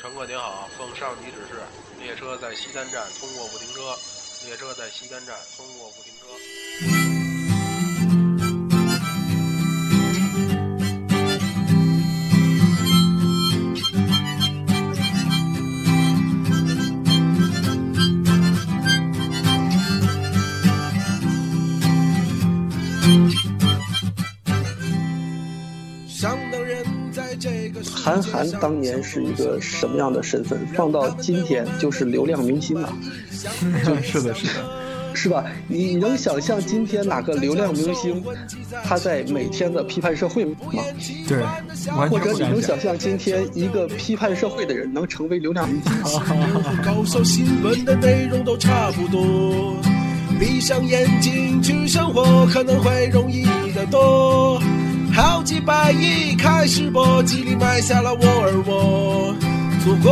乘客您好，奉上级指示，列车在西单站通过不停车。列车在西单站通过不停车。韩寒当年是一个什么样的身份？放到今天就是流量明星了。是的，是的，是吧？你能想象今天哪个流量明星他在每天的批判社会吗？对，或者你能想象今天一个批判社会的人能成为流量明星吗？高手新闻的内容都差不多，闭上眼睛去生活，可能会容易得多。好几百亿开始搏击里埋下了沃尔沃。祖国，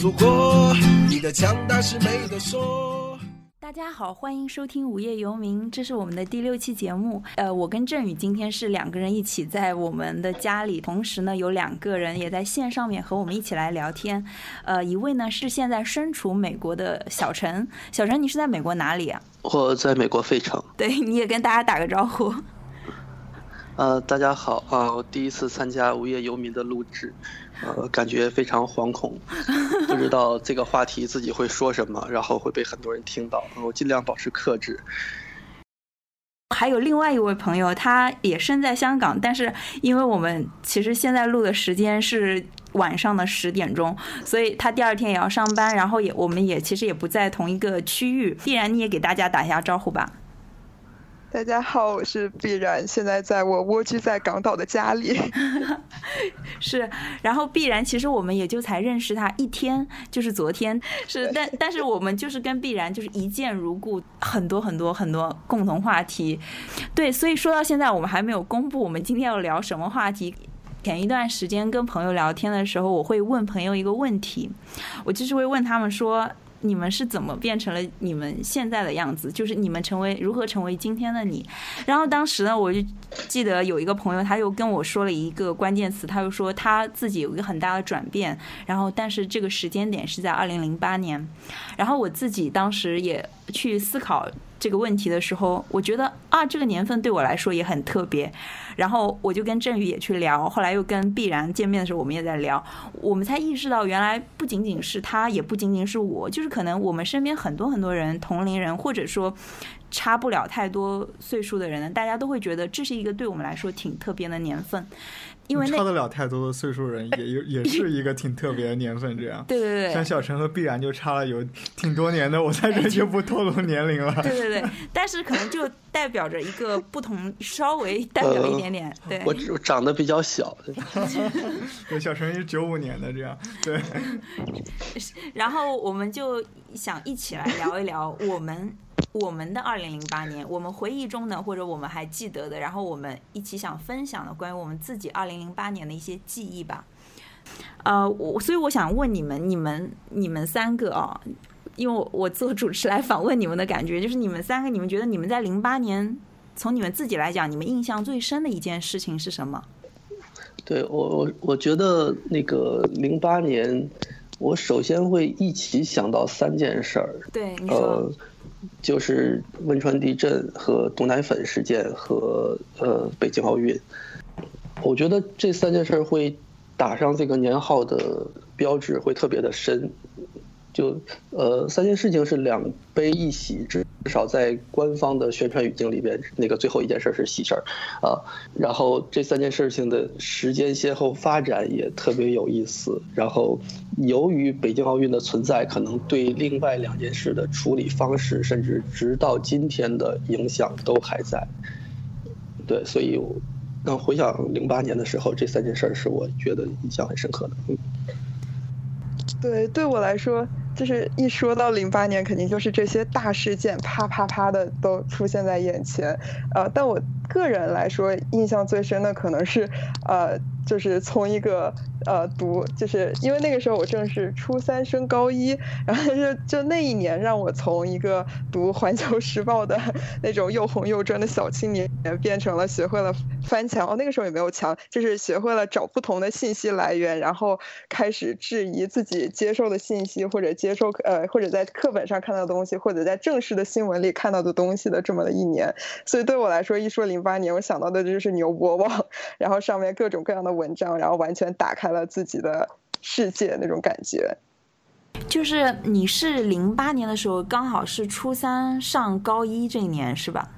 祖国，你的强大是没得说。大家好，欢迎收听《午夜游民》，这是我们的第六期节目。呃，我跟振宇今天是两个人一起在我们的家里，同时呢有两个人也在线上面和我们一起来聊天。呃，一位呢是现在身处美国的小陈，小陈，你是在美国哪里啊？我在美国费城。对，你也跟大家打个招呼。呃，大家好啊！我第一次参加《无业游民》的录制，呃，感觉非常惶恐，不知道这个话题自己会说什么，然后会被很多人听到。我尽量保持克制。还有另外一位朋友，他也身在香港，但是因为我们其实现在录的时间是晚上的十点钟，所以他第二天也要上班，然后也我们也其实也不在同一个区域。必然你也给大家打一下招呼吧。大家好，我是必然，现在在我蜗居在港岛的家里。是，然后必然，其实我们也就才认识他一天，就是昨天。是，但但是我们就是跟必然就是一见如故，很多很多很多共同话题。对，所以说到现在，我们还没有公布我们今天要聊什么话题。前一段时间跟朋友聊天的时候，我会问朋友一个问题，我就是会问他们说。你们是怎么变成了你们现在的样子？就是你们成为如何成为今天的你？然后当时呢，我就记得有一个朋友，他又跟我说了一个关键词，他又说他自己有一个很大的转变。然后，但是这个时间点是在二零零八年。然后我自己当时也去思考这个问题的时候，我觉得啊，这个年份对我来说也很特别。然后我就跟振宇也去聊，后来又跟必然见面的时候，我们也在聊，我们才意识到，原来不仅仅是他，也不仅仅是我，就是可能我们身边很多很多人，同龄人，或者说差不了太多岁数的人，大家都会觉得这是一个对我们来说挺特别的年份。因为差得了太多的岁数人，也有也是一个挺特别的年份。这样，对对对，像小陈和必然就差了有挺多年的，我在这就不透露年龄了。对对对，但是可能就代表着一个不同，稍微代表一点点。对，我长得比较小。对，小陈是九五年的，这样对。然后我们就想一起来聊一聊我们。我们的二零零八年，我们回忆中的或者我们还记得的，然后我们一起想分享的关于我们自己二零零八年的一些记忆吧。呃，我所以我想问你们，你们你们三个啊，因为我我做主持来访问你们的感觉，就是你们三个，你们觉得你们在零八年，从你们自己来讲，你们印象最深的一件事情是什么？对我我我觉得那个零八年，我首先会一起想到三件事儿。对，你说。就是汶川地震和毒奶粉事件和呃北京奥运，我觉得这三件事会打上这个年号的标志，会特别的深。就呃三件事情是两悲一喜，至少在官方的宣传语境里边，那个最后一件事是喜事儿啊。然后这三件事情的时间先后发展也特别有意思。然后由于北京奥运的存在，可能对另外两件事的处理方式，甚至直到今天的影响都还在。对，所以当回想零八年的时候，这三件事是我觉得印象很深刻的。嗯，对，对我来说。就是一说到零八年，肯定就是这些大事件啪啪啪的都出现在眼前，呃，但我个人来说，印象最深的可能是，呃，就是从一个呃读，就是因为那个时候我正是初三升高一，然后就就那一年让我从一个读《环球时报》的那种又红又专的小青年，变成了学会了翻墙。哦，那个时候也没有墙，就是学会了找不同的信息来源，然后开始质疑自己接受的信息，或者接受呃或者在课本上看到的东西，或者在正式的新闻里看到的东西的这么的一年。所以对我来说，一说零八年，我想到的就是牛博网，然后上面各种各样的文章，然后完全打开了自己的世界那种感觉。就是你是零八年的时候，刚好是初三上高一这一年，是吧？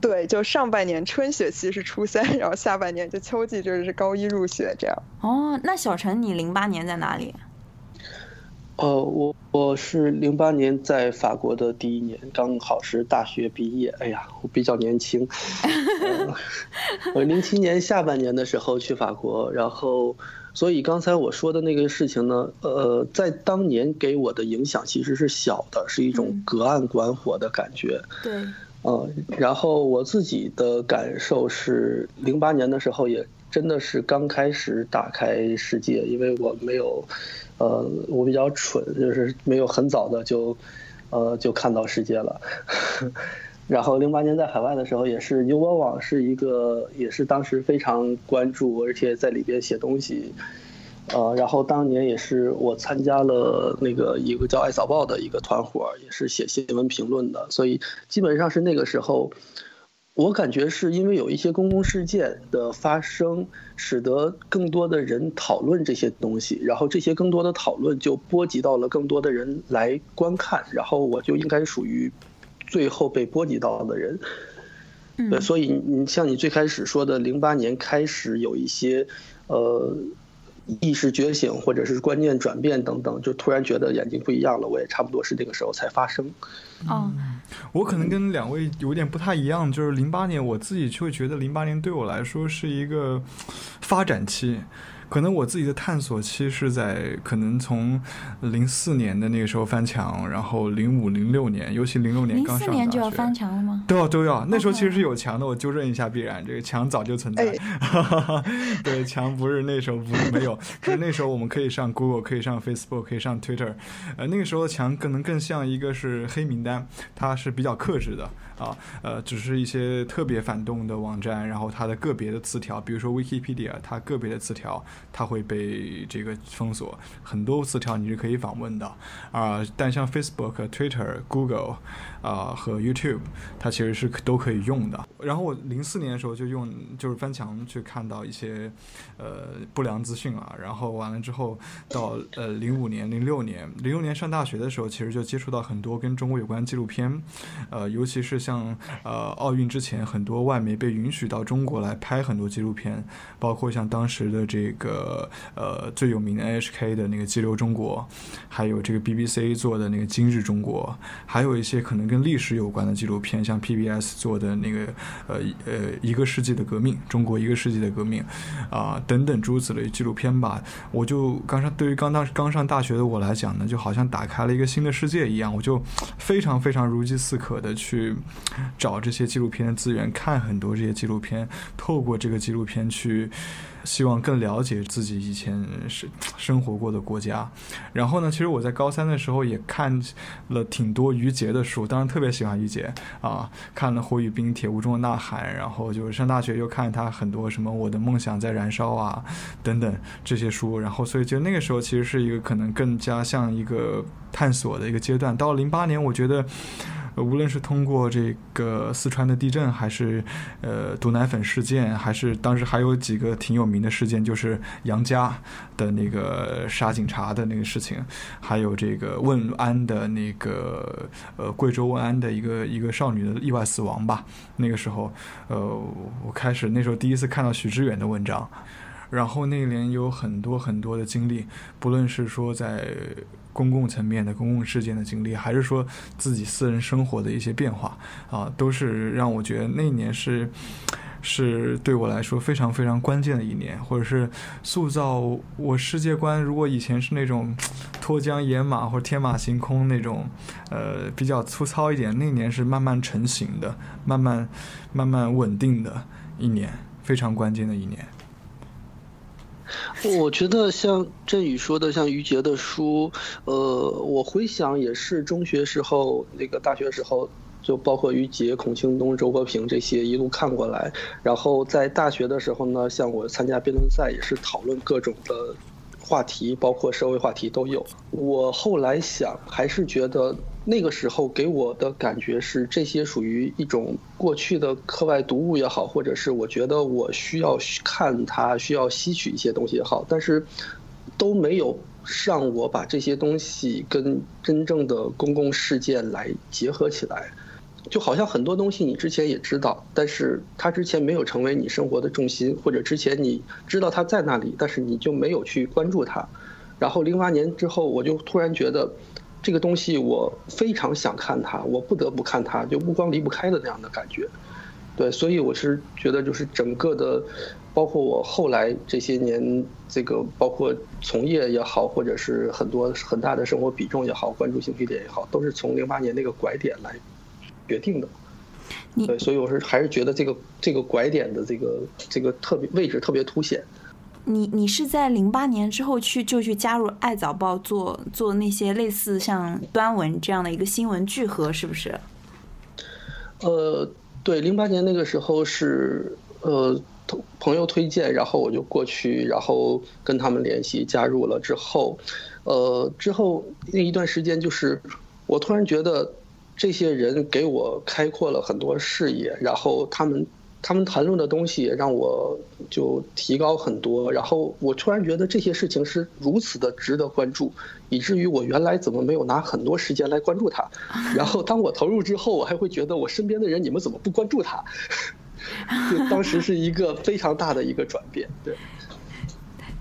对，就上半年春学期是初三，然后下半年就秋季就是高一入学这样。哦，那小陈，你零八年在哪里？呃，我我是零八年在法国的第一年，刚好是大学毕业。哎呀，我比较年轻。我零七年下半年的时候去法国，然后，所以刚才我说的那个事情呢，呃，在当年给我的影响其实是小的，是一种隔岸观火的感觉。对。呃，然后我自己的感受是，零八年的时候也真的是刚开始打开世界，因为我没有。呃，我比较蠢，就是没有很早的就，呃，就看到世界了。然后零八年在海外的时候，也是牛博网是一个，也是当时非常关注，而且在里边写东西。呃，然后当年也是我参加了那个一个叫爱早报的一个团伙，也是写新闻评论的，所以基本上是那个时候。我感觉是因为有一些公共事件的发生，使得更多的人讨论这些东西，然后这些更多的讨论就波及到了更多的人来观看，然后我就应该属于最后被波及到的人。嗯，所以你像你最开始说的，零八年开始有一些呃意识觉醒或者是观念转变等等，就突然觉得眼睛不一样了。我也差不多是那个时候才发生。哦，我可能跟两位有点不太一样，就是零八年我自己就会觉得零八年对我来说是一个发展期。可能我自己的探索期是在可能从零四年的那个时候翻墙，然后零五零六年，尤其零六年刚上大学，零四年就要翻墙了吗？都要都要。那时候其实是有墙的，我纠正一下，必然这个墙早就存在。对，墙不是那时候不是没有，可是那时候我们可以上 Google，可以上 Facebook，可以上 Twitter。呃，那个时候的墙可能更像一个是黑名单，它是比较克制的。啊，呃，只是一些特别反动的网站，然后它的个别的词条，比如说 Wikipedia，它个别的词条，它会被这个封锁，很多词条你是可以访问的，啊，但像 Facebook、Twitter、Google。啊，和 YouTube，它其实是都可以用的。然后我零四年的时候就用，就是翻墙去看到一些，呃，不良资讯了。然后完了之后，到呃零五年、零六年，零六年上大学的时候，其实就接触到很多跟中国有关纪录片，呃，尤其是像呃奥运之前，很多外媒被允许到中国来拍很多纪录片，包括像当时的这个呃最有名的 NHK 的那个《激流中国》，还有这个 BBC 做的那个《今日中国》，还有一些可能。跟历史有关的纪录片，像 PBS 做的那个呃呃一个世纪的革命，中国一个世纪的革命，啊等等诸此类纪录片吧，我就刚上对于刚当刚上大学的我来讲呢，就好像打开了一个新的世界一样，我就非常非常如饥似渴的去找这些纪录片的资源，看很多这些纪录片，透过这个纪录片去。希望更了解自己以前生生活过的国家，然后呢，其实我在高三的时候也看了挺多于杰的书，当然特别喜欢于杰啊，看了火与冰《铁屋中的呐喊》，然后就是上大学又看他很多什么《我的梦想在燃烧》啊等等这些书，然后所以就那个时候其实是一个可能更加像一个探索的一个阶段。到零八年，我觉得。无论是通过这个四川的地震，还是呃毒奶粉事件，还是当时还有几个挺有名的事件，就是杨家的那个杀警察的那个事情，还有这个问安的那个呃贵州问安的一个一个少女的意外死亡吧。那个时候，呃，我开始那时候第一次看到许知远的文章。然后那年有很多很多的经历，不论是说在公共层面的公共事件的经历，还是说自己私人生活的一些变化，啊，都是让我觉得那一年是是对我来说非常非常关键的一年，或者是塑造我世界观。如果以前是那种脱缰野马或者天马行空那种，呃，比较粗糙一点，那年是慢慢成型的，慢慢慢慢稳定的一年，非常关键的一年。我觉得像振宇说的，像于杰的书，呃，我回想也是中学时候、那个大学时候，就包括于杰、孔庆东、周国平这些一路看过来。然后在大学的时候呢，像我参加辩论赛也是讨论各种的话题，包括社会话题都有。我后来想，还是觉得。那个时候给我的感觉是，这些属于一种过去的课外读物也好，或者是我觉得我需要看它，需要吸取一些东西也好，但是都没有让我把这些东西跟真正的公共事件来结合起来。就好像很多东西你之前也知道，但是它之前没有成为你生活的重心，或者之前你知道它在那里，但是你就没有去关注它。然后零八年之后，我就突然觉得。这个东西我非常想看它，我不得不看它，就目光离不开的那样的感觉。对，所以我是觉得，就是整个的，包括我后来这些年，这个包括从业也好，或者是很多很大的生活比重也好，关注性比点也好，都是从零八年那个拐点来决定的。对，所以我是还是觉得这个这个拐点的这个这个特别位置特别凸显。你你是在零八年之后去就去加入爱早报做做那些类似像端文这样的一个新闻聚合是不是？呃，对，零八年那个时候是呃朋友推荐，然后我就过去，然后跟他们联系加入了之后，呃之后那一段时间就是我突然觉得这些人给我开阔了很多视野，然后他们。他们谈论的东西让我就提高很多，然后我突然觉得这些事情是如此的值得关注，以至于我原来怎么没有拿很多时间来关注它？然后当我投入之后，我还会觉得我身边的人你们怎么不关注它？就当时是一个非常大的一个转变，对。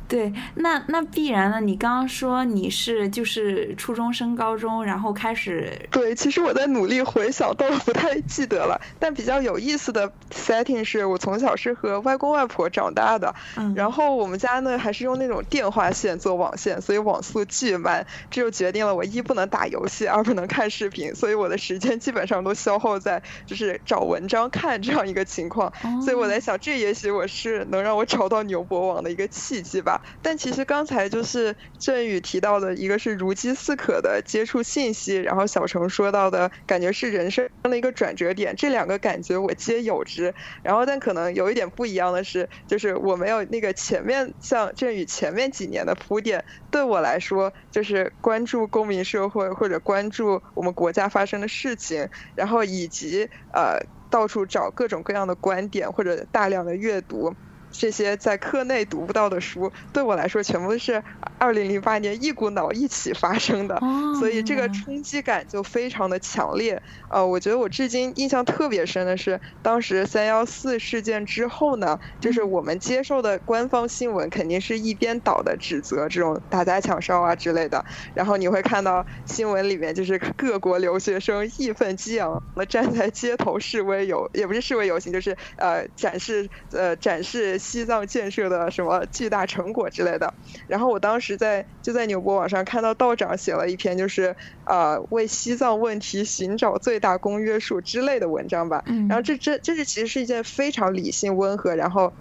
对，那那必然呢？你刚刚说你是就是初中升高中，然后开始对，其实我在努力回想，都不太记得了。但比较有意思的 setting 是我从小是和外公外婆长大的，嗯然后我们家呢还是用那种电话线做网线，所以网速巨慢，这就决定了我一不能打游戏，二不能看视频，所以我的时间基本上都消耗在就是找文章看这样一个情况。所以我在想，这也许我是能让我找到牛博网的一个契机吧。但其实刚才就是振宇提到的一个是如饥似渴的接触信息，然后小程说到的感觉是人生的一个转折点，这两个感觉我皆有之。然后但可能有一点不一样的是，就是我没有那个前面像振宇前面几年的铺垫，对我来说就是关注公民社会或者关注我们国家发生的事情，然后以及呃到处找各种各样的观点或者大量的阅读。这些在课内读不到的书，对我来说全部都是二零零八年一股脑一起发生的，所以这个冲击感就非常的强烈。呃，我觉得我至今印象特别深的是，当时三幺四事件之后呢，就是我们接受的官方新闻肯定是一边倒的指责这种打砸抢烧啊之类的，然后你会看到新闻里面就是各国留学生义愤激昂的站在街头示威游，也不是示威游行，就是呃展示呃展示。西藏建设的什么巨大成果之类的，然后我当时在就在纽博网上看到道长写了一篇，就是呃为西藏问题寻找最大公约数之类的文章吧，然后这这这是其实是一件非常理性温和，然后。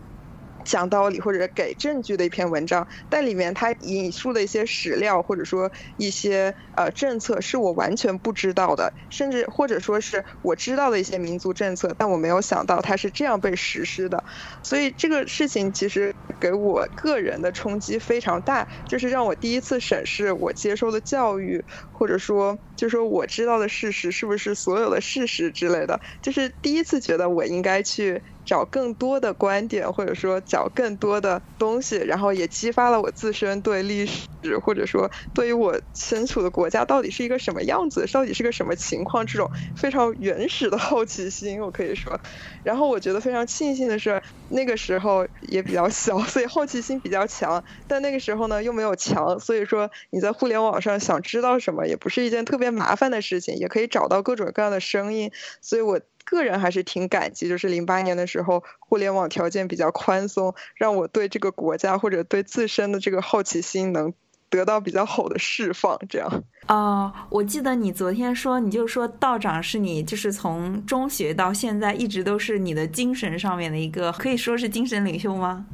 讲道理或者给证据的一篇文章，但里面他引述的一些史料或者说一些呃政策是我完全不知道的，甚至或者说是我知道的一些民族政策，但我没有想到它是这样被实施的，所以这个事情其实给我个人的冲击非常大，就是让我第一次审视我接受的教育，或者说就说我知道的事实是不是所有的事实之类的，就是第一次觉得我应该去。找更多的观点，或者说找更多的东西，然后也激发了我自身对历史，或者说对于我身处的国家到底是一个什么样子，到底是个什么情况，这种非常原始的好奇心，我可以说。然后我觉得非常庆幸的是，那个时候也比较小，所以好奇心比较强。但那个时候呢，又没有墙，所以说你在互联网上想知道什么，也不是一件特别麻烦的事情，也可以找到各种各样的声音。所以我。个人还是挺感激，就是零八年的时候，互联网条件比较宽松，让我对这个国家或者对自身的这个好奇心能得到比较好的释放。这样哦，我记得你昨天说，你就说道长是你，就是从中学到现在一直都是你的精神上面的一个，可以说是精神领袖吗？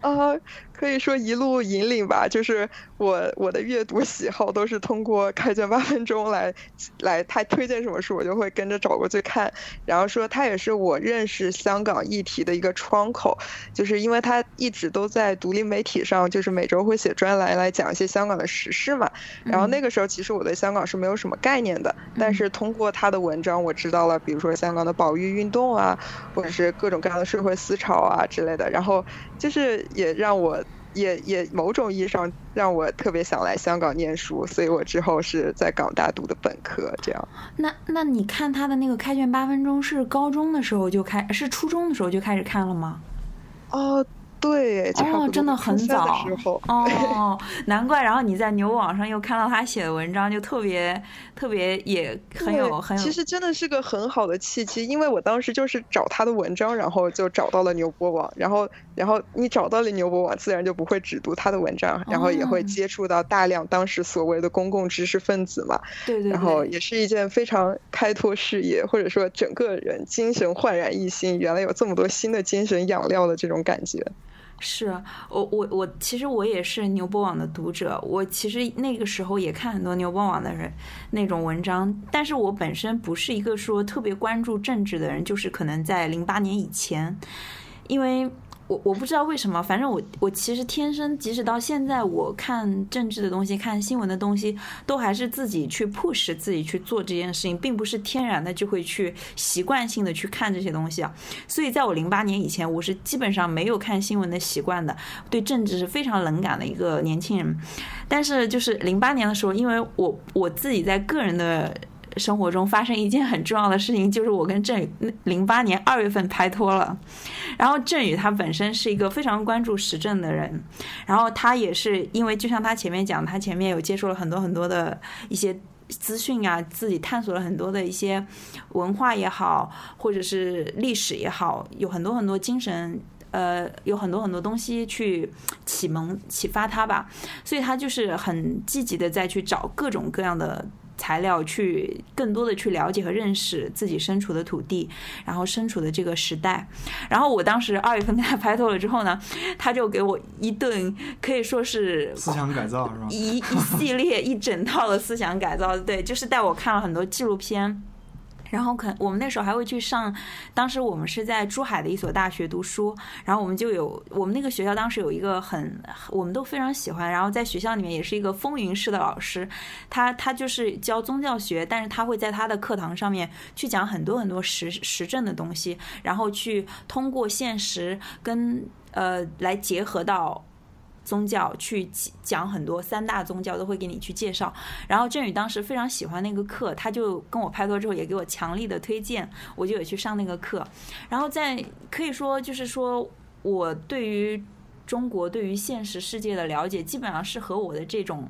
啊，可以说一路引领吧，就是我我的阅读喜好都是通过开卷八分钟来来，他推荐什么书我就会跟着找过去看。然后说他也是我认识香港议题的一个窗口，就是因为他一直都在独立媒体上，就是每周会写专栏来讲一些香港的时事嘛。然后那个时候其实我对香港是没有什么概念的，但是通过他的文章我知道了，比如说香港的保育运动啊，或者是各种各样的社会思潮啊之类的。然后就是也让我。也也某种意义上让我特别想来香港念书，所以我之后是在港大读的本科。这样，那那你看他的那个开卷八分钟是高中的时候就开，是初中的时候就开始看了吗？哦。对，哦，真的很早哦，难怪。然后你在牛网上又看到他写的文章，就特别特别也很有很有。其实真的是个很好的契机，因为我当时就是找他的文章，然后就找到了牛博网，然后然后你找到了牛博网，自然就不会只读他的文章，然后也会接触到大量当时所谓的公共知识分子嘛。对对。然后也是一件非常开拓视野，或者说整个人精神焕然一新，原来有这么多新的精神养料的这种感觉。是我我我其实我也是牛博网的读者，我其实那个时候也看很多牛博网的人那种文章，但是我本身不是一个说特别关注政治的人，就是可能在零八年以前，因为。我我不知道为什么，反正我我其实天生，即使到现在，我看政治的东西、看新闻的东西，都还是自己去 push 自己去做这件事情，并不是天然的就会去习惯性的去看这些东西啊。所以在我零八年以前，我是基本上没有看新闻的习惯的，对政治是非常冷感的一个年轻人。但是就是零八年的时候，因为我我自己在个人的。生活中发生一件很重要的事情，就是我跟郑宇零八年二月份拍拖了。然后郑宇他本身是一个非常关注时政的人，然后他也是因为就像他前面讲，他前面有接触了很多很多的一些资讯啊，自己探索了很多的一些文化也好，或者是历史也好，有很多很多精神呃，有很多很多东西去启蒙启发他吧，所以他就是很积极的在去找各种各样的。材料去更多的去了解和认识自己身处的土地，然后身处的这个时代。然后我当时二月份跟他拍拖了之后呢，他就给我一顿可以说是思想改造，是吧？一一系列一整套的思想改造，对，就是带我看了很多纪录片。然后可我们那时候还会去上，当时我们是在珠海的一所大学读书，然后我们就有我们那个学校当时有一个很我们都非常喜欢，然后在学校里面也是一个风云式的老师，他他就是教宗教学，但是他会在他的课堂上面去讲很多很多实实证的东西，然后去通过现实跟呃来结合到。宗教去讲很多三大宗教都会给你去介绍，然后振宇当时非常喜欢那个课，他就跟我拍拖之后也给我强力的推荐，我就有去上那个课，然后在可以说就是说我对于。中国对于现实世界的了解，基本上是和我的这种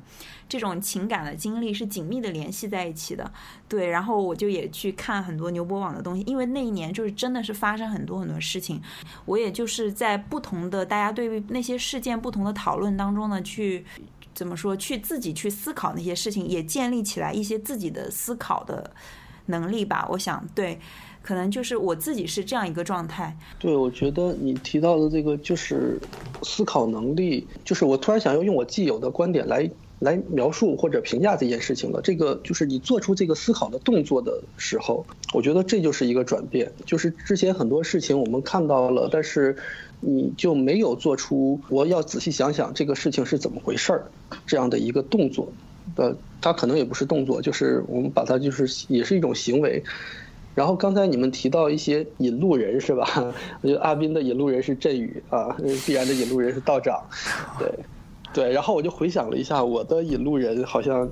这种情感的经历是紧密的联系在一起的。对，然后我就也去看很多牛博网的东西，因为那一年就是真的是发生很多很多事情。我也就是在不同的大家对于那些事件不同的讨论当中呢，去怎么说，去自己去思考那些事情，也建立起来一些自己的思考的能力吧。我想，对。可能就是我自己是这样一个状态。对，我觉得你提到的这个就是思考能力，就是我突然想要用我既有的观点来来描述或者评价这件事情了。这个就是你做出这个思考的动作的时候，我觉得这就是一个转变。就是之前很多事情我们看到了，但是你就没有做出我要仔细想想这个事情是怎么回事儿这样的一个动作。呃，它可能也不是动作，就是我们把它就是也是一种行为。然后刚才你们提到一些引路人是吧？我觉得阿斌的引路人是振宇啊，必然的引路人是道长，对，对。然后我就回想了一下，我的引路人好像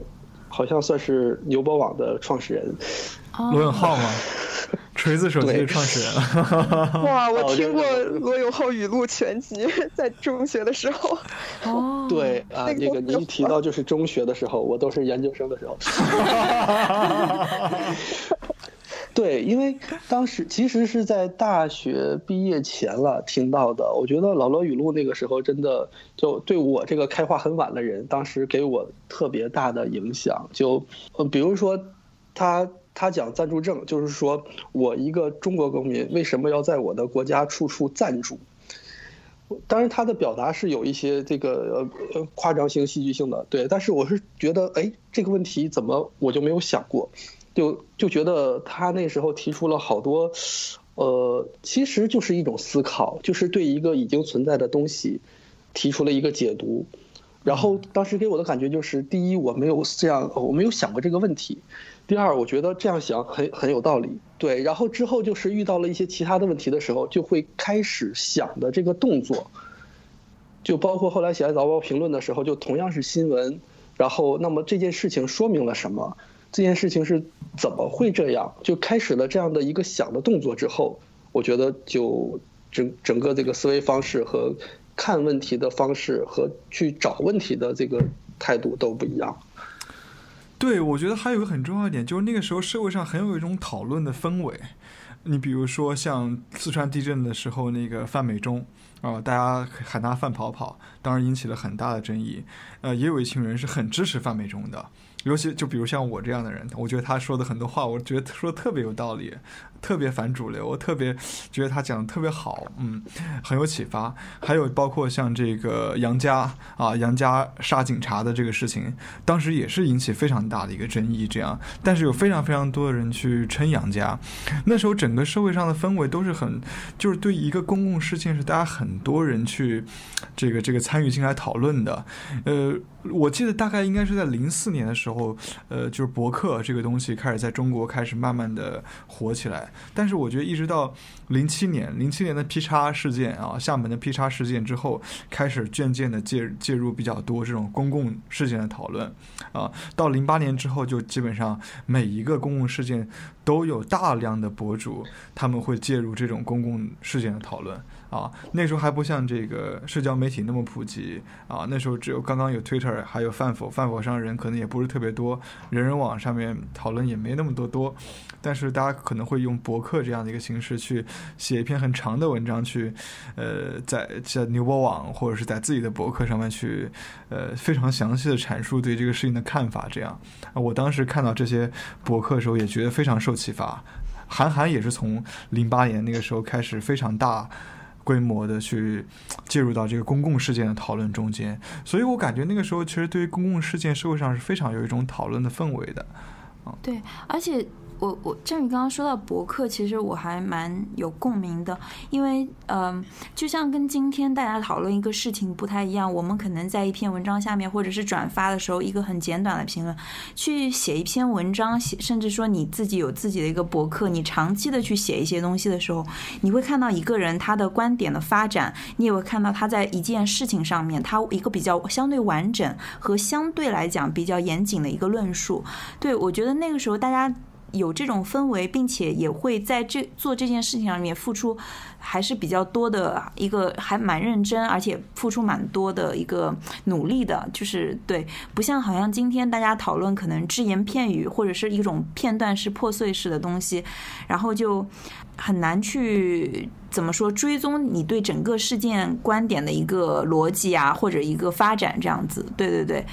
好像算是牛博网的创始人罗永浩吗？锤子手机的创始人。哇，我听过罗永浩语录全集，在中学的时候。哦。对啊，那个你一提到就是中学的时候，我都是研究生的时候。对，因为当时其实是在大学毕业前了听到的。我觉得老罗语录那个时候真的就对我这个开化很晚的人，当时给我特别大的影响。就呃，比如说他他讲暂住证，就是说我一个中国公民为什么要在我的国家处处暂住？当然他的表达是有一些这个呃呃夸张性、戏剧性的，对。但是我是觉得，哎，这个问题怎么我就没有想过，就就觉得他那时候提出了好多，呃，其实就是一种思考，就是对一个已经存在的东西提出了一个解读。然后当时给我的感觉就是，第一，我没有这样，我没有想过这个问题；第二，我觉得这样想很很有道理。对，然后之后就是遇到了一些其他的问题的时候，就会开始想的这个动作，就包括后来写早报评论的时候，就同样是新闻。然后，那么这件事情说明了什么？这件事情是怎么会这样？就开始了这样的一个想的动作之后，我觉得就整整个这个思维方式和。看问题的方式和去找问题的这个态度都不一样。对，我觉得还有一个很重要一点，就是那个时候社会上很有一种讨论的氛围。你比如说像四川地震的时候，那个范美忠啊，大家喊他范跑跑，当然引起了很大的争议。呃，也有一群人是很支持范美忠的。尤其就比如像我这样的人，我觉得他说的很多话，我觉得说的特别有道理，特别反主流，我特别觉得他讲的特别好，嗯，很有启发。还有包括像这个杨家啊，杨家杀警察的这个事情，当时也是引起非常大的一个争议。这样，但是有非常非常多的人去称杨家。那时候整个社会上的氛围都是很，就是对一个公共事件是大家很多人去这个这个参与进来讨论的，呃。我记得大概应该是在零四年的时候，呃，就是博客这个东西开始在中国开始慢慢的火起来但是我觉得一直到零七年，零七年的 P 叉事件啊，厦门的 P 叉事件之后，开始渐渐的介介入比较多这种公共事件的讨论，啊，到零八年之后就基本上每一个公共事件都有大量的博主他们会介入这种公共事件的讨论。啊，那时候还不像这个社交媒体那么普及啊，那时候只有刚刚有 Twitter，还有饭否，饭否上人可能也不是特别多，人人网上面讨论也没那么多多，但是大家可能会用博客这样的一个形式去写一篇很长的文章，去呃在在牛博网或者是在自己的博客上面去呃非常详细的阐述对这个事情的看法，这样啊，我当时看到这些博客的时候也觉得非常受启发，韩寒也是从零八年那个时候开始非常大。规模的去介入到这个公共事件的讨论中间，所以我感觉那个时候其实对于公共事件，社会上是非常有一种讨论的氛围的，对，而且。我我正宇刚刚说到博客，其实我还蛮有共鸣的，因为嗯，就像跟今天大家讨论一个事情不太一样，我们可能在一篇文章下面或者是转发的时候，一个很简短的评论，去写一篇文章，写甚至说你自己有自己的一个博客，你长期的去写一些东西的时候，你会看到一个人他的观点的发展，你也会看到他在一件事情上面他一个比较相对完整和相对来讲比较严谨的一个论述。对我觉得那个时候大家。有这种氛围，并且也会在这做这件事情上面付出，还是比较多的一个，还蛮认真，而且付出蛮多的一个努力的。就是对，不像好像今天大家讨论可能只言片语或者是一种片段式、破碎式的东西，然后就很难去怎么说追踪你对整个事件观点的一个逻辑啊，或者一个发展这样子。对对对。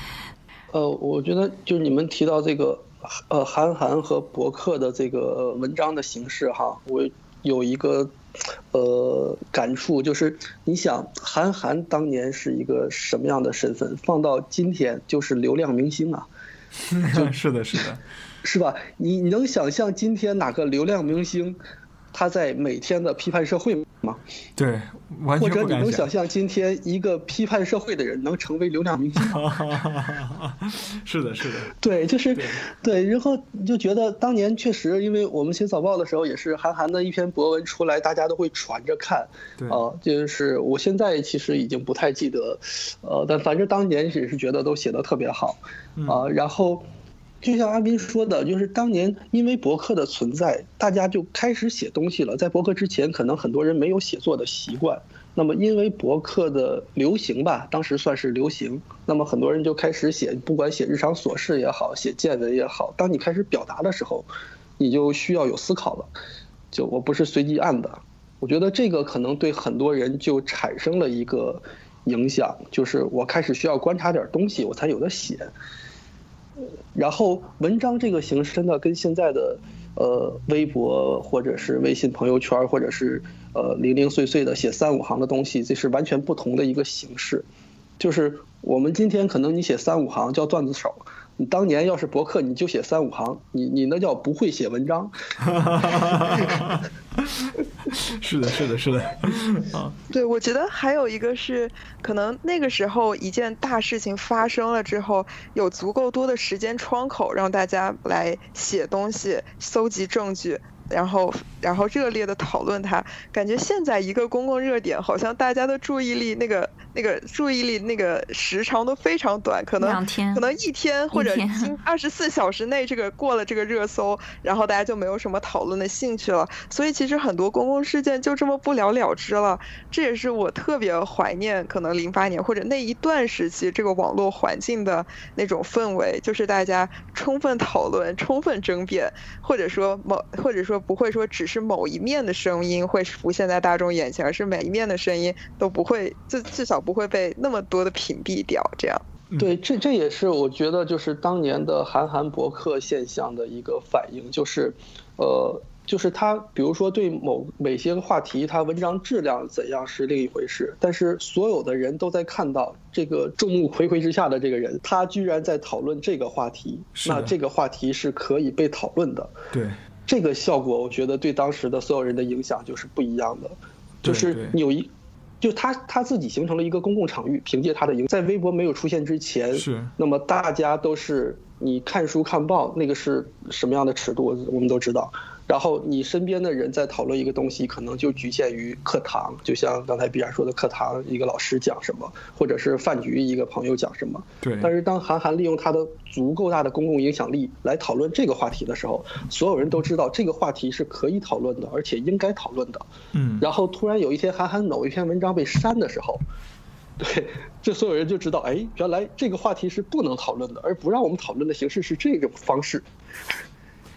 呃，我觉得就是你们提到这个。呃，韩寒和博客的这个文章的形式哈，我有一个呃感触，就是你想韩寒当年是一个什么样的身份，放到今天就是流量明星啊，是的，是的，是吧？你你能想象今天哪个流量明星？他在每天的批判社会吗？对，完全或者你能想象今天一个批判社会的人能成为流量明星吗？是的，是的。对，就是对，然后你就觉得当年确实，因为我们写早报的时候，也是韩寒的一篇博文出来，大家都会传着看。对啊，就是我现在其实已经不太记得，呃，但反正当年也是觉得都写的特别好啊，然后。就像阿斌说的，就是当年因为博客的存在，大家就开始写东西了。在博客之前，可能很多人没有写作的习惯。那么因为博客的流行吧，当时算是流行，那么很多人就开始写，不管写日常琐事也好，写见闻也好。当你开始表达的时候，你就需要有思考了。就我不是随机按的，我觉得这个可能对很多人就产生了一个影响，就是我开始需要观察点东西，我才有的写。然后文章这个形式真的跟现在的呃微博或者是微信朋友圈，或者是呃零零碎碎的写三五行的东西，这是完全不同的一个形式。就是我们今天可能你写三五行叫段子手，你当年要是博客你就写三五行，你你那叫不会写文章。是的，是的，是的，啊，对，我觉得还有一个是，可能那个时候一件大事情发生了之后，有足够多的时间窗口让大家来写东西、搜集证据。然后，然后热烈的讨论它，感觉现在一个公共热点，好像大家的注意力那个那个注意力那个时长都非常短，可能两天，可能一天或者 二十四小时内，这个过了这个热搜，然后大家就没有什么讨论的兴趣了。所以其实很多公共事件就这么不了了之了。这也是我特别怀念，可能零八年或者那一段时期这个网络环境的那种氛围，就是大家充分讨论、充分争辩，或者说某或者说。不会说只是某一面的声音会浮现在大众眼前，而是每一面的声音都不会，至至少不会被那么多的屏蔽掉。这样，对，这这也是我觉得就是当年的韩寒博客现象的一个反应，就是，呃，就是他比如说对某某些个话题，他文章质量怎样是另一回事，但是所有的人都在看到这个众目睽睽之下的这个人，他居然在讨论这个话题，那这个话题是可以被讨论的。对。这个效果，我觉得对当时的所有人的影响就是不一样的，就是有一，就他他自己形成了一个公共场域，凭借他的影，在微博没有出现之前，是，那么大家都是你看书看报，那个是什么样的尺度，我们都知道。然后你身边的人在讨论一个东西，可能就局限于课堂，就像刚才必然说的，课堂一个老师讲什么，或者是饭局一个朋友讲什么。对。但是当韩寒利用他的足够大的公共影响力来讨论这个话题的时候，所有人都知道这个话题是可以讨论的，而且应该讨论的。嗯。然后突然有一天韩寒某一篇文章被删的时候，对，这所有人就知道，哎，原来这个话题是不能讨论的，而不让我们讨论的形式是这种方式。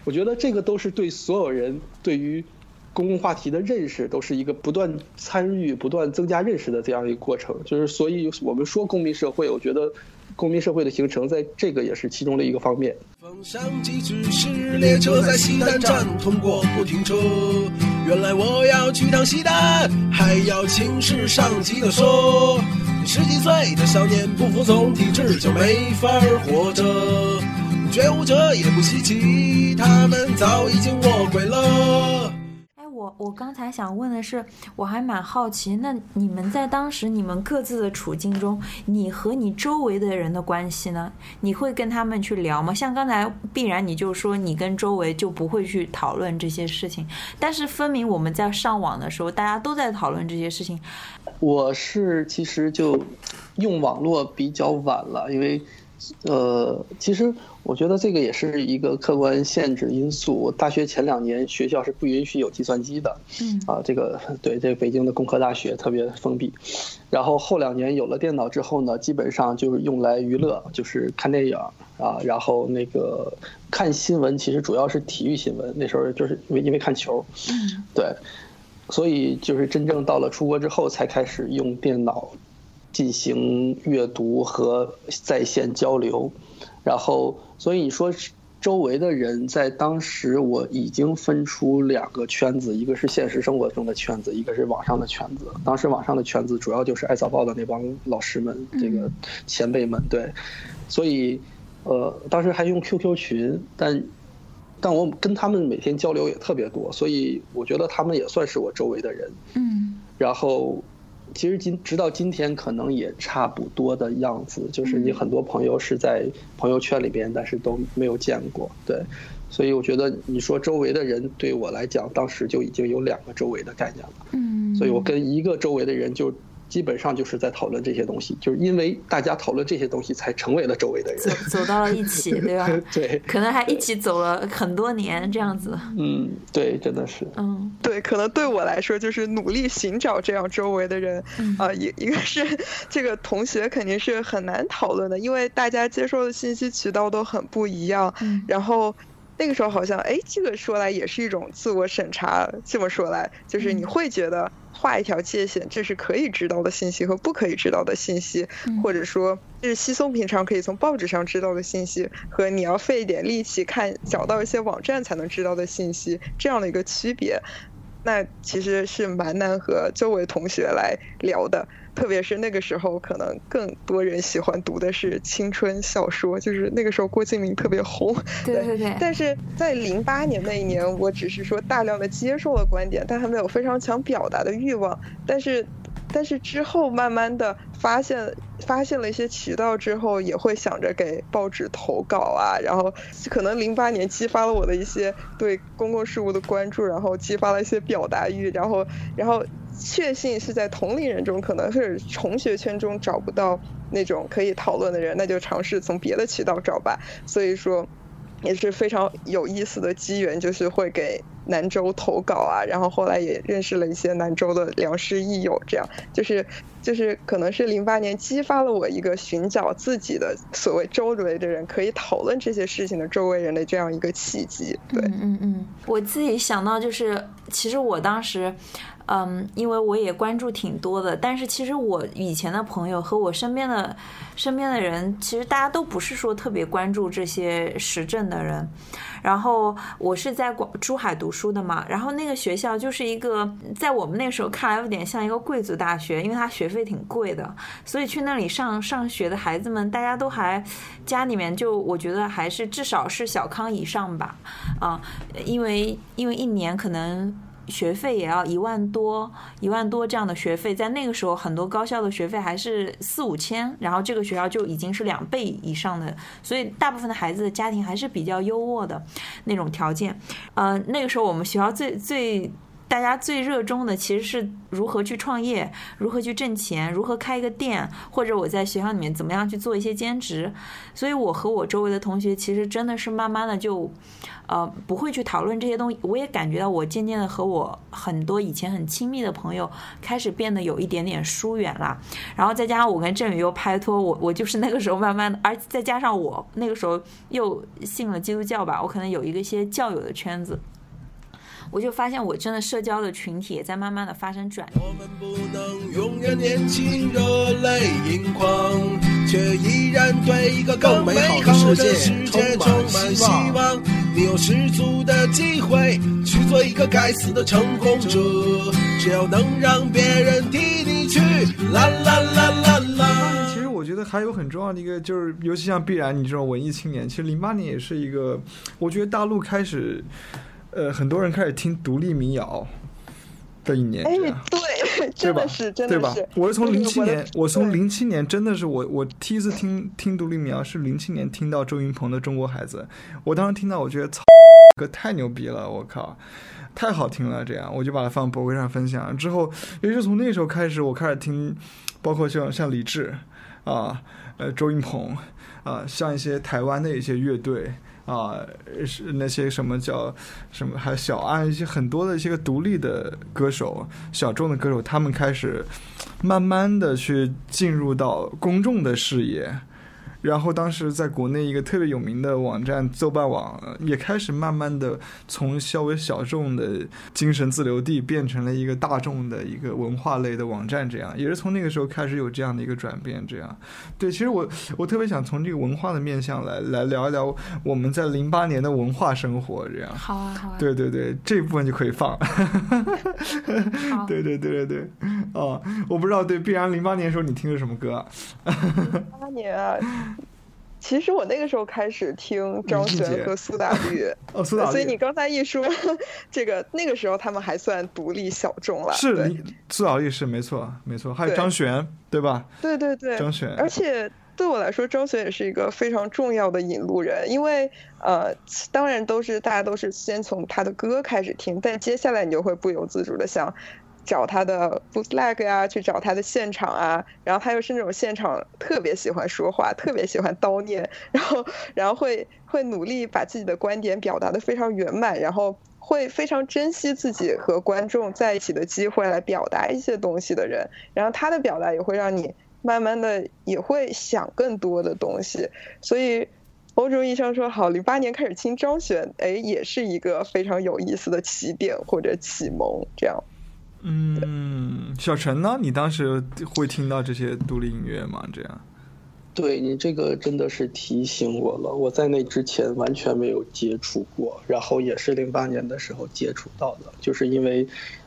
我觉得这个都是对所有人对于公共话题的认识，都是一个不断参与、不断增加认识的这样一个过程。就是所以我们说公民社会，我觉得公民社会的形成，在这个也是其中的一个方面。风向机指示列车在西单站通过不停车，原来我要去趟西单，还要请示上级的说，十几岁的少年不服从体制就没法活着。觉悟者也不稀奇，他们早已经卧轨了。哎，我我刚才想问的是，我还蛮好奇，那你们在当时你们各自的处境中，你和你周围的人的关系呢？你会跟他们去聊吗？像刚才必然你就说你跟周围就不会去讨论这些事情，但是分明我们在上网的时候，大家都在讨论这些事情。我是其实就用网络比较晚了，因为。呃，其实我觉得这个也是一个客观限制因素。大学前两年学校是不允许有计算机的，嗯，啊，这个对，这北京的工科大学特别封闭。然后后两年有了电脑之后呢，基本上就是用来娱乐，就是看电影啊，然后那个看新闻，其实主要是体育新闻。那时候就是因为因为看球，嗯，对，所以就是真正到了出国之后才开始用电脑。进行阅读和在线交流，然后，所以你说周围的人在当时，我已经分出两个圈子，一个是现实生活中的圈子，一个是网上的圈子。当时网上的圈子主要就是爱早报的那帮老师们，这个前辈们，对。所以，呃，当时还用 QQ 群，但但我跟他们每天交流也特别多，所以我觉得他们也算是我周围的人。嗯。然后。其实今直到今天，可能也差不多的样子，就是你很多朋友是在朋友圈里边，但是都没有见过，对，所以我觉得你说周围的人对我来讲，当时就已经有两个周围的概念了，嗯，所以我跟一个周围的人就。基本上就是在讨论这些东西，就是因为大家讨论这些东西，才成为了周围的人，走走到了一起，对吧？对，可能还一起走了很多年这样子。嗯，对，真的是。嗯，对，可能对我来说就是努力寻找这样周围的人啊，一一个是这个同学肯定是很难讨论的，因为大家接收的信息渠道都很不一样，然后。那个时候好像，哎，这个说来也是一种自我审查。这么说来，就是你会觉得画一条界限，这是可以知道的信息和不可以知道的信息，或者说这是稀松平常可以从报纸上知道的信息，和你要费一点力气看找到一些网站才能知道的信息这样的一个区别。那其实是蛮难和周围同学来聊的。特别是那个时候，可能更多人喜欢读的是青春小说，就是那个时候郭敬明特别红。对对对。但是在零八年那一年，我只是说大量的接受了观点，但还没有非常强表达的欲望。但是，但是之后慢慢的发现，发现了一些渠道之后，也会想着给报纸投稿啊。然后可能零八年激发了我的一些对公共事务的关注，然后激发了一些表达欲，然后，然后。确信是在同龄人中，可能是同学圈中找不到那种可以讨论的人，那就尝试从别的渠道找吧。所以说，也是非常有意思的机缘，就是会给南州投稿啊，然后后来也认识了一些南州的良师益友，这样就是就是可能是零八年激发了我一个寻找自己的所谓周围的人可以讨论这些事情的周围人的这样一个契机。对，嗯嗯，我自己想到就是，其实我当时。嗯，因为我也关注挺多的，但是其实我以前的朋友和我身边的身边的人，其实大家都不是说特别关注这些时政的人。然后我是在广珠海读书的嘛，然后那个学校就是一个在我们那时候看来有点像一个贵族大学，因为它学费挺贵的，所以去那里上上学的孩子们，大家都还家里面就我觉得还是至少是小康以上吧，啊，因为因为一年可能。学费也要一万多，一万多这样的学费，在那个时候，很多高校的学费还是四五千，然后这个学校就已经是两倍以上的，所以大部分的孩子的家庭还是比较优渥的那种条件。呃，那个时候我们学校最最。大家最热衷的其实是如何去创业，如何去挣钱，如何开一个店，或者我在学校里面怎么样去做一些兼职。所以我和我周围的同学其实真的是慢慢的就，呃，不会去讨论这些东西。我也感觉到我渐渐的和我很多以前很亲密的朋友开始变得有一点点疏远了。然后再加上我跟振宇又拍拖，我我就是那个时候慢慢的，而再加上我那个时候又信了基督教吧，我可能有一个些教友的圈子。我就发现，我真的社交的群体也在慢慢的发生转变。我们不能永远年轻、热泪盈眶，却依然对一个更美好的世界充满希望。你有十足的机会去做一个该死的成功者，只要能让别人替你去。啦啦啦啦啦。其实我觉得还有很重要的一个，就是尤其像必然你这种文艺青年，其实零八年也是一个，我觉得大陆开始。呃，很多人开始听独立民谣的一年，哎，对，真的是，真的是，对吧？我是从零七年，我从零七年真的是我，我第一次听听独立民谣是零七年听到周云鹏的《中国孩子》，我当时听到，我觉得操，歌太牛逼了，我靠，太好听了，这样。我就把它放博客上分享。之后，也就从那时候开始，我开始听，包括像像李志啊，呃，周云鹏啊，像一些台湾的一些乐队。啊，是那些什么叫什么，还有小安一些很多的一些个独立的歌手，小众的歌手，他们开始慢慢的去进入到公众的视野。然后当时在国内一个特别有名的网站豆瓣网也开始慢慢的从稍微小众的精神自留地变成了一个大众的一个文化类的网站，这样也是从那个时候开始有这样的一个转变。这样，对，其实我我特别想从这个文化的面向来来聊一聊我们在零八年的文化生活。这样，好啊，好啊。对对对，这部分就可以放。对对对对对，哦，我不知道，对，必然零八年的时候你听的什么歌啊？零八年啊。其实我那个时候开始听张悬和苏打绿，哦，苏打绿。所以你刚才一说这个，那个时候他们还算独立小众了。是，苏打绿是没错，没错。还有张悬，对吧？对对对，张悬。而且对我来说，张悬也是一个非常重要的引路人，因为呃，当然都是大家都是先从他的歌开始听，但接下来你就会不由自主的想。找他的 bootleg 呀，去找他的现场啊，然后他又是那种现场特别喜欢说话，特别喜欢叨念，然后然后会会努力把自己的观点表达的非常圆满，然后会非常珍惜自己和观众在一起的机会来表达一些东西的人，然后他的表达也会让你慢慢的也会想更多的东西，所以。某种意义上说，好，零八年开始听张悬，哎，也是一个非常有意思的起点或者启蒙，这样。嗯，小陈呢？你当时会听到这些独立音乐吗？这样？对你这个真的是提醒我了，我在那之前完全没有接触过，然后也是零八年的时候接触到的，就是因为，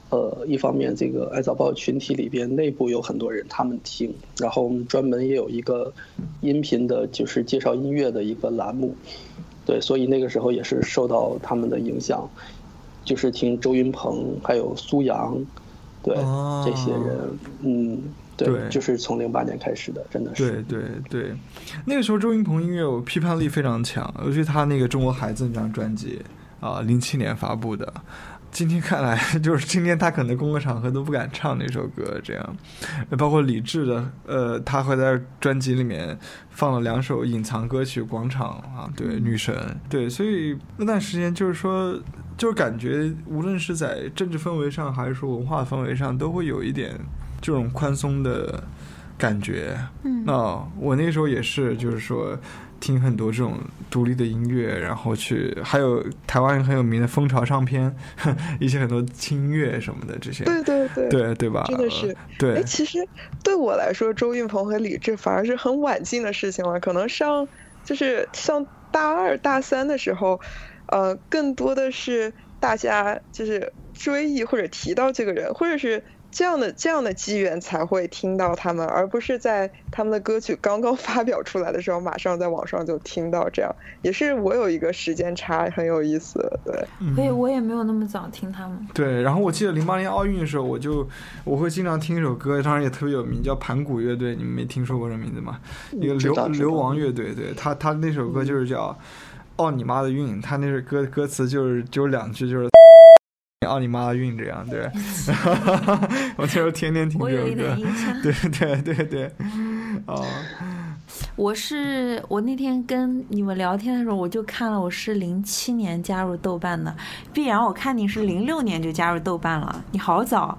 呃，一方面这个爱早报群体里边内部有很多人他们听，然后我们专门也有一个音频的，就是介绍音乐的一个栏目，对，所以那个时候也是受到他们的影响，就是听周云鹏还有苏阳，对这些人，嗯。对，就是从零八年开始的，真的是。对对对，那个时候周云鹏音乐批判力非常强，尤其他那个《中国孩子》那张专辑啊，零七年发布的。今天看来，就是今天他可能公共场合都不敢唱那首歌，这样。包括李志的，呃，他会在专辑里面放了两首隐藏歌曲，《广场》啊，对，《女神》对，所以那段时间就是说，就是感觉无论是在政治氛围上，还是说文化氛围上，都会有一点。这种宽松的感觉，嗯，那我那时候也是，就是说听很多这种独立的音乐，然后去还有台湾很有名的蜂巢唱片，一些很多轻音乐什么的这些，对对对，对对吧？真的是，对。哎，其实对我来说，周运鹏和李志反而是很晚近的事情了。可能上就是上大二大三的时候，呃，更多的是大家就是追忆或者提到这个人，或者是。这样的这样的机缘才会听到他们，而不是在他们的歌曲刚刚 发表出来的时候，马上在网上就听到。这样也是我有一个时间差，很有意思。对，所以我也没有那么早听他们。对，然后我记得零八年奥运的时候，我就我会经常听一首歌，当然也特别有名，叫盘古乐队。你们没听说过这名字吗？一个流流亡乐队，对他他那首歌就是叫《奥你妈的运》，他那首歌歌词就是就两句，就是。奥你妈的运这样对，我那时候天天听这首歌，对对对对，哦，我是我那天跟你们聊天的时候，我就看了，我是零七年加入豆瓣的，必然我看你是零六年就加入豆瓣了，你好早。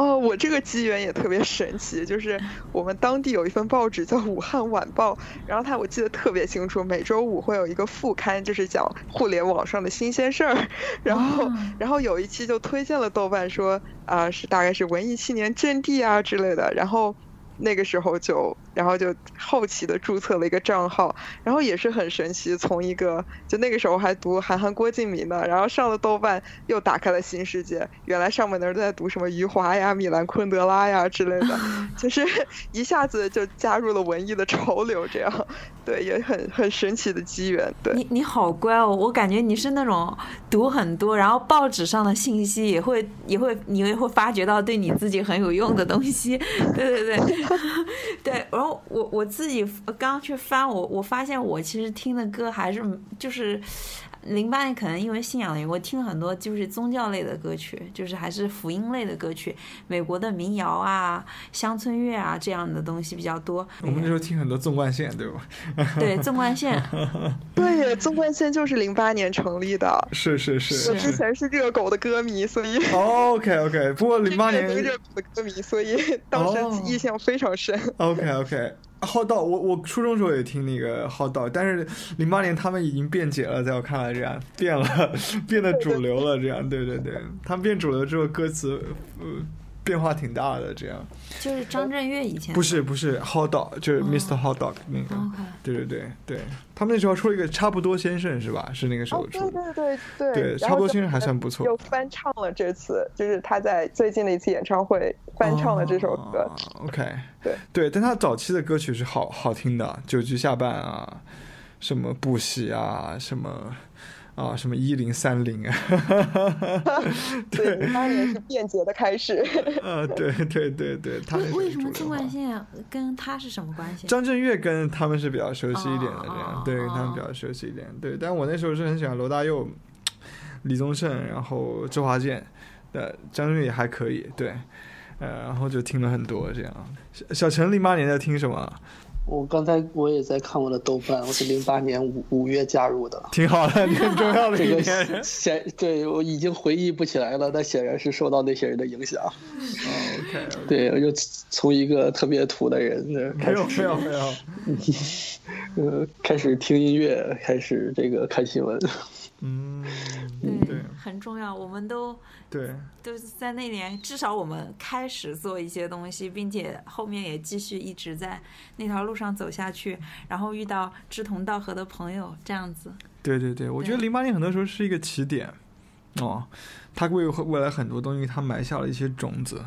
哦，我这个机缘也特别神奇，就是 我们当地有一份报纸叫《武汉晚报》，然后它我记得特别清楚，每周五会有一个副刊，就是讲互联网上的新鲜事儿，然后然后有一期就推荐了豆瓣，说啊是大概是文艺青年阵地啊之类的，然后。那个时候就，然后就好奇的注册了一个账号，然后也是很神奇，从一个就那个时候还读韩寒、郭敬明呢，然后上了豆瓣又打开了新世界，原来上面的人都在读什么余华呀、米兰昆德拉呀之类的，就是 一下子就加入了文艺的潮流，这样，对，也很很神奇的机缘。对，你你好乖哦，我感觉你是那种读很多，然后报纸上的信息也会也会你也会发觉到对你自己很有用的东西，对 对对。对，然后我我自己刚去翻，我我发现我其实听的歌还是就是。零八年可能因为信仰的原因，我听了很多就是宗教类的歌曲，就是还是福音类的歌曲，美国的民谣啊、乡村乐啊这样的东西比较多。我们那时候听很多纵贯线，对吧？对，纵贯线。对，纵贯线就是零八年成立的。是是是。我之前是热狗的歌迷，所以。OK OK，不过零八年。热狗的歌迷，所以当时印象非常深。OK OK。好道，我我初中时候也听那个好道，但是零八年他们已经变解了，在我看来这样变了，变得主流了，这样对对对，他们变主流之后歌词，呃。变化挺大的，这样。就是张震岳以前。不是不是，Hot Dog，就是 Mr. Hot Dog 那个。对对对对，他们那时候出了一个差不多先生是吧？是那个时候出。对对对对。对，差不多先生还算不错。又翻唱了这次，就是他在最近的一次演唱会翻唱了这首歌。OK。对对，但他早期的歌曲是好好听的，《九局下半》啊，什么不喜啊，什么。啊，什么一零三零啊？对，当年是便捷的开始。呃，对对对对，他为什么纵贯线跟他是什么关系？张震岳跟他们是比较熟悉一点的，这样对他们比较熟悉一点。对，但我那时候是很喜欢罗大佑、李宗盛，然后周华健，呃，张震岳也还可以。对，呃，然后就听了很多这样。小小陈零八年在听什么？我刚才我也在看我的豆瓣，我是零八年五五月加入的，挺好的，很重要的一个显，对我已经回忆不起来了，但显然是受到那些人的影响。OK，对，我就从一个特别土的人没有没有没有，呃，开始听音乐，开始这个看新闻。嗯，对对，很重要。我们都对，都是在那年，至少我们开始做一些东西，并且后面也继续一直在那条路上走下去，然后遇到志同道合的朋友，这样子。对对对，我觉得对零八年很多时候是一个起点，哦，它为未来很多东西它埋下了一些种子。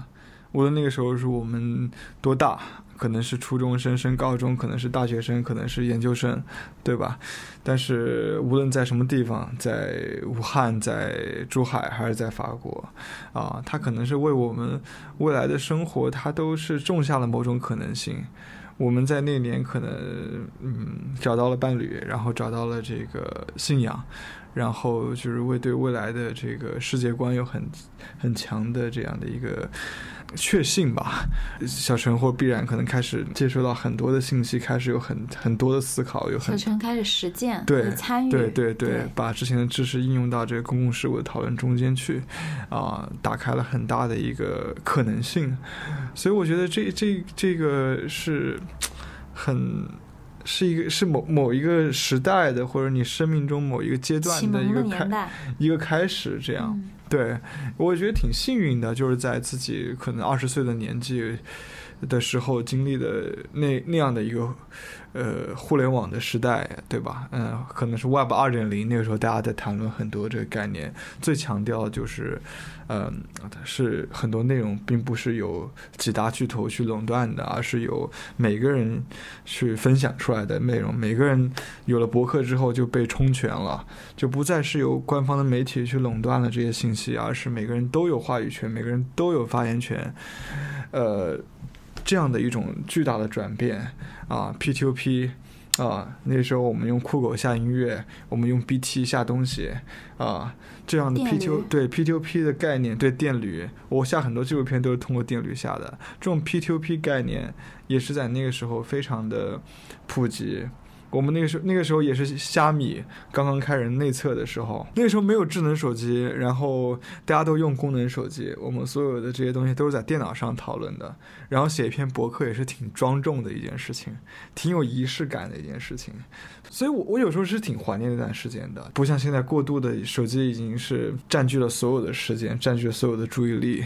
无论那个时候是我们多大，可能是初中生升高中，可能是大学生，可能是研究生，对吧？但是无论在什么地方，在武汉、在珠海还是在法国，啊，他可能是为我们未来的生活，他都是种下了某种可能性。我们在那年可能嗯找到了伴侣，然后找到了这个信仰，然后就是会对未来的这个世界观有很很强的这样的一个确信吧。小陈或必然可能开始接收到很多的信息，开始有很很多的思考，有小很陈开始实践，对参与，对对对对，把之前的知识应用到这个公共事务的讨论中间去，啊、打开了很大的一个可能性，所以我觉得这这这个是很是一个是某某一个时代的，或者你生命中某一个阶段的一个开一个开始，这样。嗯对，我觉得挺幸运的，就是在自己可能二十岁的年纪的时候经历的那那样的一个呃互联网的时代，对吧？嗯、可能是 Web 二点零那个时候，大家在谈论很多这个概念，最强调就是，嗯、是很多内容并不是由几大巨头去垄断的，而是由每个人去分享出来的内容。每个人有了博客之后就被充权了。就不再是由官方的媒体去垄断了这些信息，而是每个人都有话语权，每个人都有发言权，呃，这样的一种巨大的转变。啊，P to P 啊，那时候我们用酷狗下音乐，我们用 BT 下东西啊，这样的电 P2 驴对 P to P 的概念，对电驴，我下很多纪录片都是通过电驴下的，这种 P to P 概念也是在那个时候非常的普及。我们那个时候，那个时候也是虾米刚刚开人内测的时候，那个时候没有智能手机，然后大家都用功能手机，我们所有的这些东西都是在电脑上讨论的，然后写一篇博客也是挺庄重的一件事情，挺有仪式感的一件事情，所以我我有时候是挺怀念那段时间的，不像现在过度的手机已经是占据了所有的时间，占据了所有的注意力。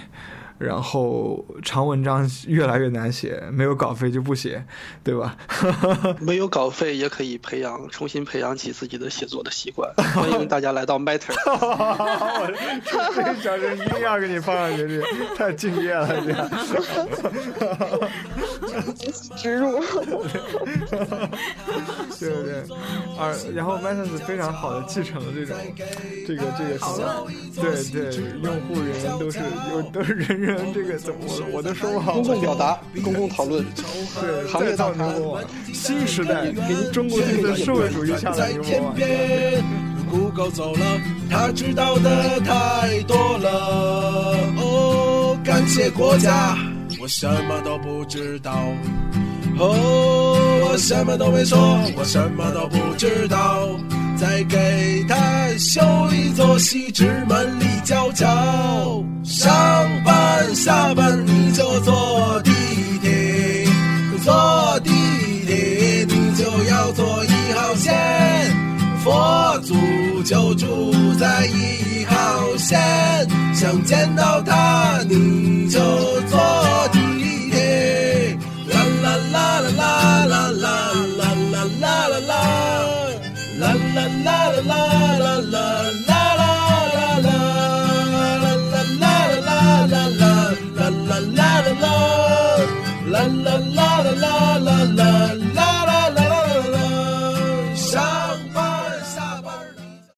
然后长文章越来越难写，没有稿费就不写，对吧？没有稿费也可以培养，重新培养起自己的写作的习惯。欢迎大家来到 Matter。我这个小声一定要给你放上去，这太敬业了，这样。植入。对不对？而然后 m a t s 非常好的继承了这种这个这个什么，对对，用户人都是有都是人人这个怎么我我都说不好，公共表达、公共讨论，对，行业造大咖牛魔王，新时代中国第一个社会主义下的在天牛魔王。边，酷狗走了，他知道的太多了。哦，感谢国家，我什么都不知道。哦，我什么都没说，我什么都不知道。再给他修一座西直门立交桥，上下班你就坐地铁坐地铁你就要坐一号线佛祖就住在一号线想见到他你就坐地铁啦啦啦啦啦啦啦